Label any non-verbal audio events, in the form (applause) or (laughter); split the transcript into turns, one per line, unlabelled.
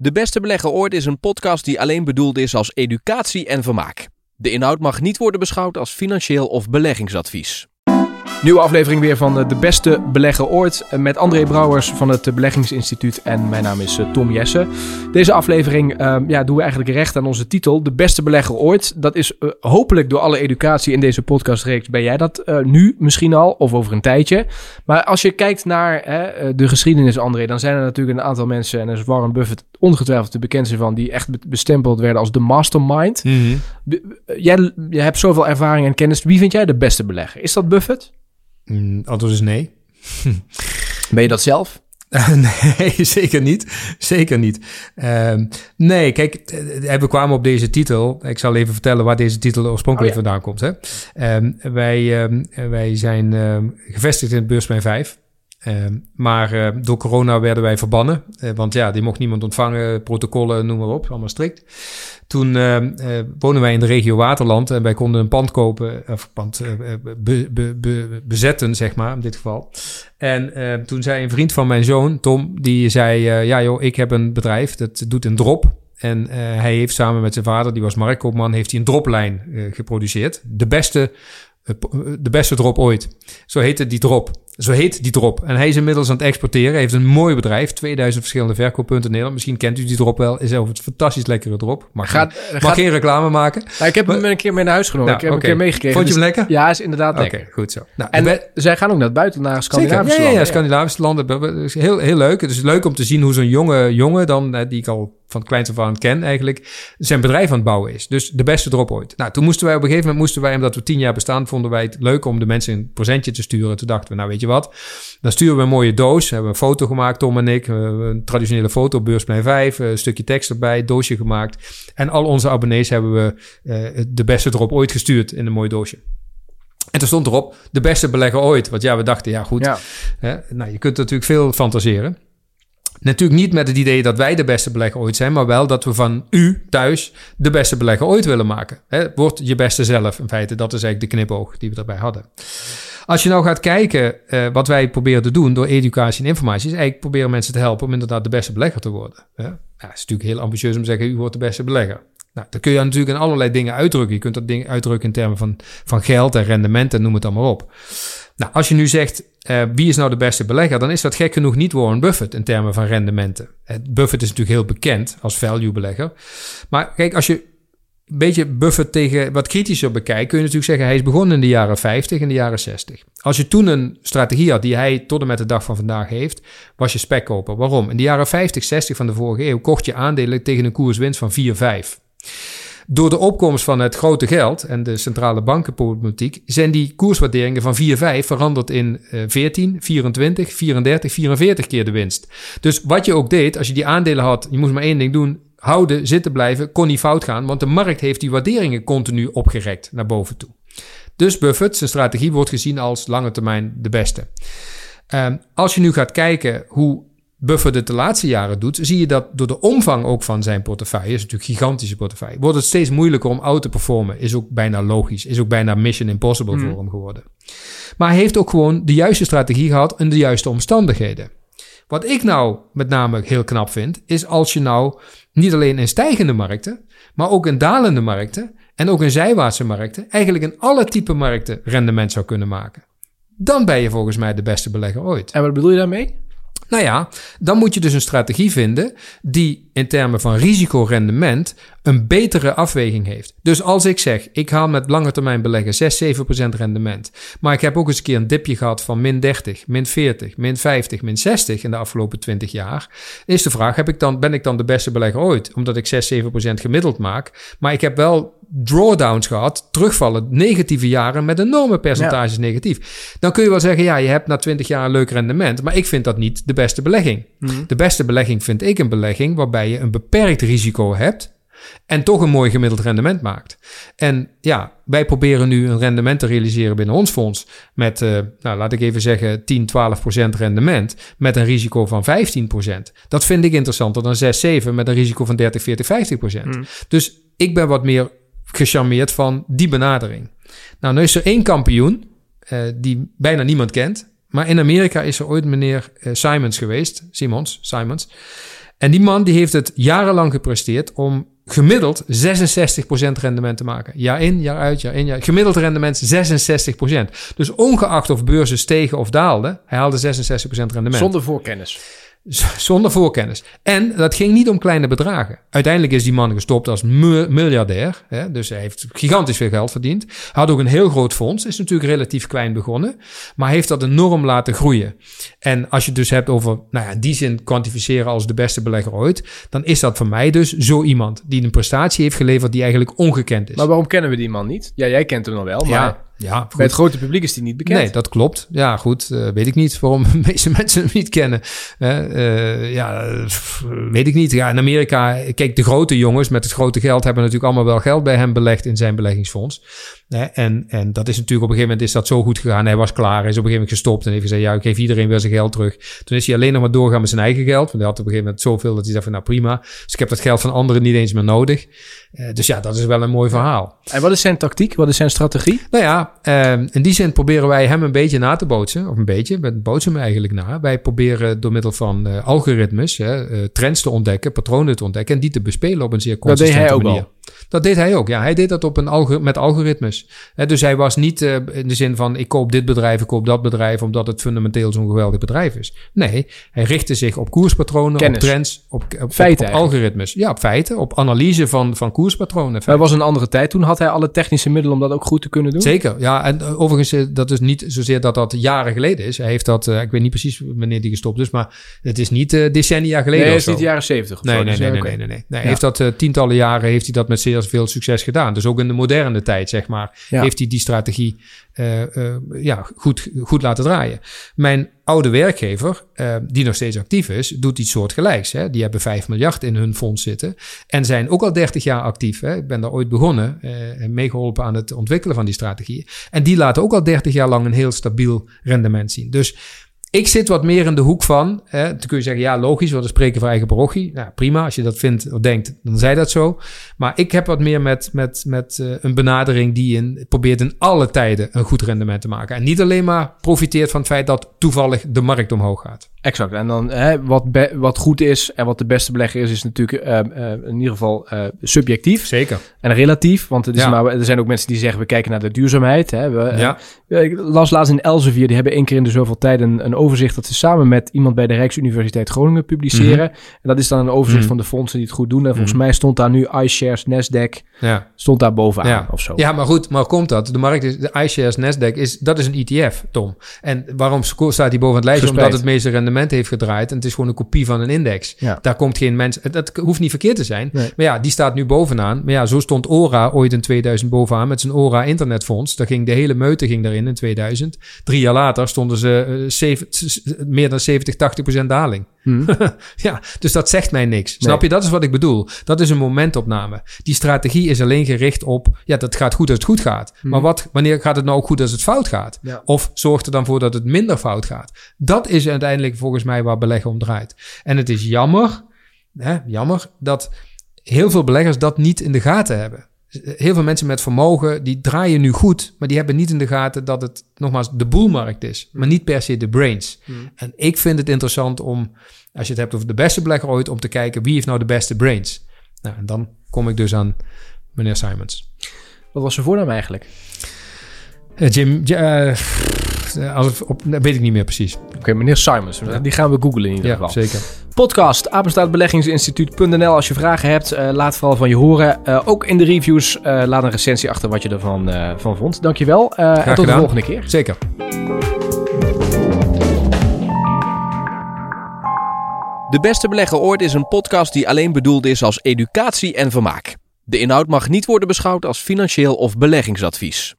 De Beste Belegger Ooit is een podcast die alleen bedoeld is als educatie en vermaak. De inhoud mag niet worden beschouwd als financieel of beleggingsadvies. Nieuwe aflevering weer van eh, De Beste Belegger Ooit eh, met André Brouwers van het Beleggingsinstituut en mijn naam is eh, Tom Jessen. Deze aflevering uh, ja, doen we eigenlijk recht aan onze titel, De Beste Belegger Ooit. Dat is uh, hopelijk door alle educatie in deze podcastreeks. Ben jij dat uh, nu misschien al of over een tijdje? Maar als je kijkt naar de geschiedenis, André, dan zijn er natuurlijk een aantal mensen, en er is Warren Buffett ongetwijfeld de bekendste van, die echt bestempeld werden als de mastermind. Mm -hmm. Jij, jij hebt zoveel ervaring en kennis. Wie vind jij de beste belegger? Is dat Buffett?
Mm, antwoord is nee. (laughs)
ben je dat zelf? (laughs)
nee, zeker niet. Zeker niet. Uh, nee, kijk, we kwamen op deze titel. Ik zal even vertellen waar deze titel oorspronkelijk oh, ja. vandaan komt. Hè. Uh, wij, uh, wij zijn gevestigd in het Beursplein 5. Uh, maar uh, door corona werden wij verbannen. Uh, want ja, die mocht niemand ontvangen, protocollen, noem maar op, allemaal strikt. Toen wonen wij in de regio Waterland en wij konden een pand kopen, of pand be, be, be, bezetten, zeg maar, in dit geval. En toen zei een vriend van mijn zoon, Tom, die zei: Ja, joh, ik heb een bedrijf dat doet een drop. En hij heeft samen met zijn vader, die was marktkoopman, heeft hij een droplijn geproduceerd. De beste de beste drop ooit. Zo heette die drop. Zo heet die drop. En hij is inmiddels aan het exporteren. Hij heeft een mooi bedrijf. 2000 verschillende verkooppunten in Nederland. Misschien kent u die drop wel. Is over het fantastisch lekkere drop. Maar gaat, mag gaat, geen reclame maken.
Nou, ik heb hem een keer mee naar huis genomen. Nou, ik heb okay. een keer meegekregen.
Vond je hem lekker?
Ja, is inderdaad
okay,
lekker.
goed zo.
Nou, en we, zij gaan ook naar het buiten, naar Scandinavische
ja, ja,
landen.
Ja, Scandinavische landen. Heel, heel leuk. Het is leuk om te zien hoe zo'n jonge jongen dan, die ik al van het kleinste van ken eigenlijk, zijn bedrijf aan het bouwen is. Dus de beste drop ooit. Nou, toen moesten wij op een gegeven moment, moesten wij, omdat we tien jaar bestaan, vonden wij het leuk om de mensen een presentje te sturen. Toen dachten we, nou weet je wat, dan sturen we een mooie doos. We hebben een foto gemaakt, Tom en ik, een traditionele foto, beursplein 5, een stukje tekst erbij, doosje gemaakt. En al onze abonnees hebben we uh, de beste drop ooit gestuurd in een mooi doosje. En toen stond erop, de beste belegger ooit. Want ja, we dachten, ja goed, ja. Hè, nou, je kunt natuurlijk veel fantaseren. Natuurlijk niet met het idee dat wij de beste belegger ooit zijn, maar wel dat we van u thuis de beste belegger ooit willen maken. Hè, word je beste zelf in feite. Dat is eigenlijk de knipoog die we daarbij hadden. Als je nou gaat kijken uh, wat wij proberen te doen door educatie en informatie, is eigenlijk proberen mensen te helpen om inderdaad de beste belegger te worden. Ja, het is natuurlijk heel ambitieus om te zeggen, u wordt de beste belegger. Nou, dan kun je natuurlijk in allerlei dingen uitdrukken. Je kunt dat ding uitdrukken in termen van, van geld en rendement en noem het allemaal op. Nou, als je nu zegt, uh, wie is nou de beste belegger? Dan is dat gek genoeg niet Warren Buffett in termen van rendementen. Buffett is natuurlijk heel bekend als value belegger. Maar kijk, als je een beetje Buffett tegen wat kritischer bekijkt, kun je natuurlijk zeggen, hij is begonnen in de jaren 50 en de jaren 60. Als je toen een strategie had die hij tot en met de dag van vandaag heeft, was je spekkoper. Waarom? In de jaren 50, 60 van de vorige eeuw kocht je aandelen tegen een koerswinst van 4, 5. Door de opkomst van het grote geld en de centrale bankenproblematiek zijn die koerswaarderingen van 4, 5 veranderd in uh, 14, 24, 34, 44 keer de winst. Dus wat je ook deed, als je die aandelen had, je moest maar één ding doen, houden, zitten blijven, kon niet fout gaan, want de markt heeft die waarderingen continu opgerekt naar boven toe. Dus Buffett, zijn strategie wordt gezien als lange termijn de beste. Um, als je nu gaat kijken hoe Buffett het de laatste jaren doet, zie je dat door de omvang ook van zijn portefeuille, is natuurlijk een gigantische portefeuille, wordt het steeds moeilijker om out te performen. Is ook bijna logisch, is ook bijna mission impossible mm. voor hem geworden. Maar hij heeft ook gewoon de juiste strategie gehad en de juiste omstandigheden. Wat ik nou met name heel knap vind, is als je nou niet alleen in stijgende markten, maar ook in dalende markten en ook in zijwaartse markten, eigenlijk in alle type markten rendement zou kunnen maken. Dan ben je volgens mij de beste belegger ooit.
En wat bedoel je daarmee?
Nou ja, dan moet je dus een strategie vinden die in termen van risicorendement een betere afweging heeft. Dus als ik zeg, ik haal met lange termijn beleggen 6, 7% rendement, maar ik heb ook eens een keer een dipje gehad van min 30, min 40, min 50, min 60 in de afgelopen 20 jaar, is de vraag, heb ik dan, ben ik dan de beste belegger ooit? Omdat ik 6, 7% gemiddeld maak, maar ik heb wel drawdowns gehad, terugvallen, negatieve jaren met enorme percentages ja. negatief. Dan kun je wel zeggen, ja, je hebt na 20 jaar een leuk rendement, maar ik vind dat niet de beste belegging. Mm. De beste belegging vind ik een belegging waarbij je een beperkt risico hebt en toch een mooi gemiddeld rendement maakt. En ja, wij proberen nu een rendement te realiseren binnen ons fonds met, uh, nou, laat ik even zeggen, 10, 12 procent rendement met een risico van 15 procent. Dat vind ik interessanter dan 6, 7 met een risico van 30, 40, 50 procent. Mm. Dus ik ben wat meer gecharmeerd van die benadering. Nou, nu is er één kampioen uh, die bijna niemand kent. Maar in Amerika is er ooit meneer uh, Simons geweest. Simons, Simons. En die man die heeft het jarenlang gepresteerd om gemiddeld 66% rendement te maken. Jaar in, jaar uit, jaar in, jaar Gemiddeld rendement 66%. Dus ongeacht of beurzen stegen of daalden, hij haalde 66% rendement.
Zonder voorkennis.
Zonder voorkennis. En dat ging niet om kleine bedragen. Uiteindelijk is die man gestopt als miljardair. Hè? Dus hij heeft gigantisch veel geld verdiend. Had ook een heel groot fonds. Is natuurlijk relatief klein begonnen. Maar heeft dat enorm laten groeien. En als je het dus hebt over, nou ja, in die zin kwantificeren als de beste belegger ooit. Dan is dat voor mij dus zo iemand die een prestatie heeft geleverd die eigenlijk ongekend is.
Maar waarom kennen we die man niet? Ja, jij kent hem nog wel. Maar...
Ja, ja,
Bij het grote publiek is die niet bekend.
Nee, dat klopt. Ja, goed. Uh, weet ik niet waarom (laughs) de meeste mensen hem niet kennen. Uh, ja, weet ik niet. Ja, in Amerika, kijk, de grote jongens met het grote geld hebben natuurlijk allemaal wel geld bij hem belegd in zijn beleggingsfonds. En, en dat is natuurlijk op een gegeven moment is dat zo goed gegaan. Hij was klaar, hij is op een gegeven moment gestopt en heeft gezegd, ja, ik geef iedereen weer zijn geld terug. Toen is hij alleen nog maar doorgaan met zijn eigen geld. Want hij had op een gegeven moment zoveel dat hij dacht van, nou prima. Dus ik heb dat geld van anderen niet eens meer nodig. Uh, dus ja, dat is wel een mooi verhaal.
En wat is zijn tactiek? Wat is zijn strategie?
Nou ja, uh, in die zin proberen wij hem een beetje na te bootsen. Of een beetje, we bootsen hem eigenlijk na. Wij proberen door middel van uh, algoritmes hè, trends te ontdekken, patronen te ontdekken en die te bespelen op een zeer consistente
dat deed hij
manier.
Ook al.
Dat deed hij ook, ja. Hij deed dat op een alg met algoritmes. He, dus hij was niet uh, in de zin van ik koop dit bedrijf, ik koop dat bedrijf, omdat het fundamenteel zo'n geweldig bedrijf is. Nee, hij richtte zich op koerspatronen,
Kennis.
op trends, op, op,
feiten
op, op algoritmes. Ja, op feiten, op analyse van, van koerspatronen.
Maar was een andere tijd. Toen had hij alle technische middelen om dat ook goed te kunnen doen?
Zeker, ja. En uh, overigens, dat is niet zozeer dat dat jaren geleden is. Hij heeft dat, uh, ik weet niet precies wanneer die gestopt is, maar het is niet decennia geleden
Nee,
het
is niet de jaren zeventig
nee, nee,
Dus,
nee, nee, nee, nee, nee. nee. Hij heeft dat tientallen jaren heeft hij dat met zeer veel succes gedaan. Dus ook in de moderne tijd, zeg maar,
Ja.
heeft hij die strategie uh, uh, ja, goed, goed laten draaien. Mijn oude werkgever, uh, die nog steeds actief is, doet iets soortgelijks. Hè. Die hebben 5 miljard in hun fonds zitten en zijn ook al 30 jaar actief. Hè. Ik ben daar ooit begonnen en meegeholpen aan het ontwikkelen van die strategieën. En die laten ook al 30 jaar lang een heel stabiel rendement zien. Dus ik zit wat meer in de hoek van. Hè, dan kun je zeggen, ja, logisch, want we spreken voor eigen parochie. Nou, prima, als je dat vindt of denkt, dan zij dat zo. Maar ik heb wat meer met, met, met uh, een benadering die in, probeert in alle tijden een goed rendement te maken. En niet alleen maar profiteert van het feit dat toevallig de markt omhoog gaat.
Exact. En dan hè, wat, be- wat goed is en wat de beste belegger is, is natuurlijk uh, uh, in ieder geval uh, subjectief.
Zeker.
En relatief, want het is
Ja.
maar, er zijn ook mensen die zeggen, we kijken naar de duurzaamheid. Hè. We,
Ja.
eh, ik las laatst in Elsevier, die hebben één keer in de zoveel tijd een, een overzicht dat ze samen met iemand bij de Rijksuniversiteit Groningen publiceren. En dat is dan een overzicht
Mhm.
van de fondsen die het goed doen. En volgens
Mhm.
mij stond daar nu iShares, Nasdaq,
Ja.
stond daar bovenaan
Ja.
of zo.
Ja, maar goed, maar komt dat? De markt is, de iShares Nasdaq is, dat is een ETF, Tom. En waarom staat die boven het lijstje? Omdat het meeste rendement heeft gedraaid. En het is gewoon een kopie van een index.
Ja.
Daar komt geen mens, dat hoeft niet verkeerd te zijn.
Nee.
Maar ja, die staat nu bovenaan. Maar ja, zo stond Ora ooit in 2000 bovenaan met zijn Ora internetfonds. Daar ging de hele meute ging daarin in 2000. Drie jaar later stonden ze eh, meer dan 70, 80 procent daling.
Hm. (laughs)
ja, dus dat zegt mij niks. Snap je? Dat is wat ik bedoel. Dat is een momentopname. Die strategie is alleen gericht op, ja, dat gaat goed als het goed gaat.
Mhm.
Maar wat, wanneer gaat het nou ook goed als het fout gaat?
Ja.
Of zorgt er dan voor dat het minder fout gaat? Dat is uiteindelijk volgens mij waar beleggen om draait. En het is jammer, hè, jammer, dat heel veel beleggers dat niet in de gaten hebben. Heel veel mensen met vermogen, die draaien nu goed, maar die hebben niet in de gaten dat het nogmaals de boelmarkt is, maar niet per se de brains. En ik vind het interessant om, als je het hebt over de beste belegger ooit, om te kijken wie heeft nou de beste brains. Nou, en dan kom ik dus aan meneer Simons.
Wat was zijn voornaam eigenlijk?
Eh, Jim, ja, eh, als, op, dat weet ik niet meer precies.
Oké, meneer Simons. Die gaan we googlen in ieder
Ja,
geval.
zeker.
Podcast, apenstaartbeleggingsinstituut.nl. Als je vragen hebt, eh, laat vooral van je horen. Eh, ook in de reviews, eh, laat een recensie achter wat je ervan eh, van vond. Dankjewel eh, en tot de volgende keer.
Zeker.
De Beste Belegger Ooit is een podcast die alleen bedoeld is als educatie en vermaak. De inhoud mag niet worden beschouwd als financieel of beleggingsadvies.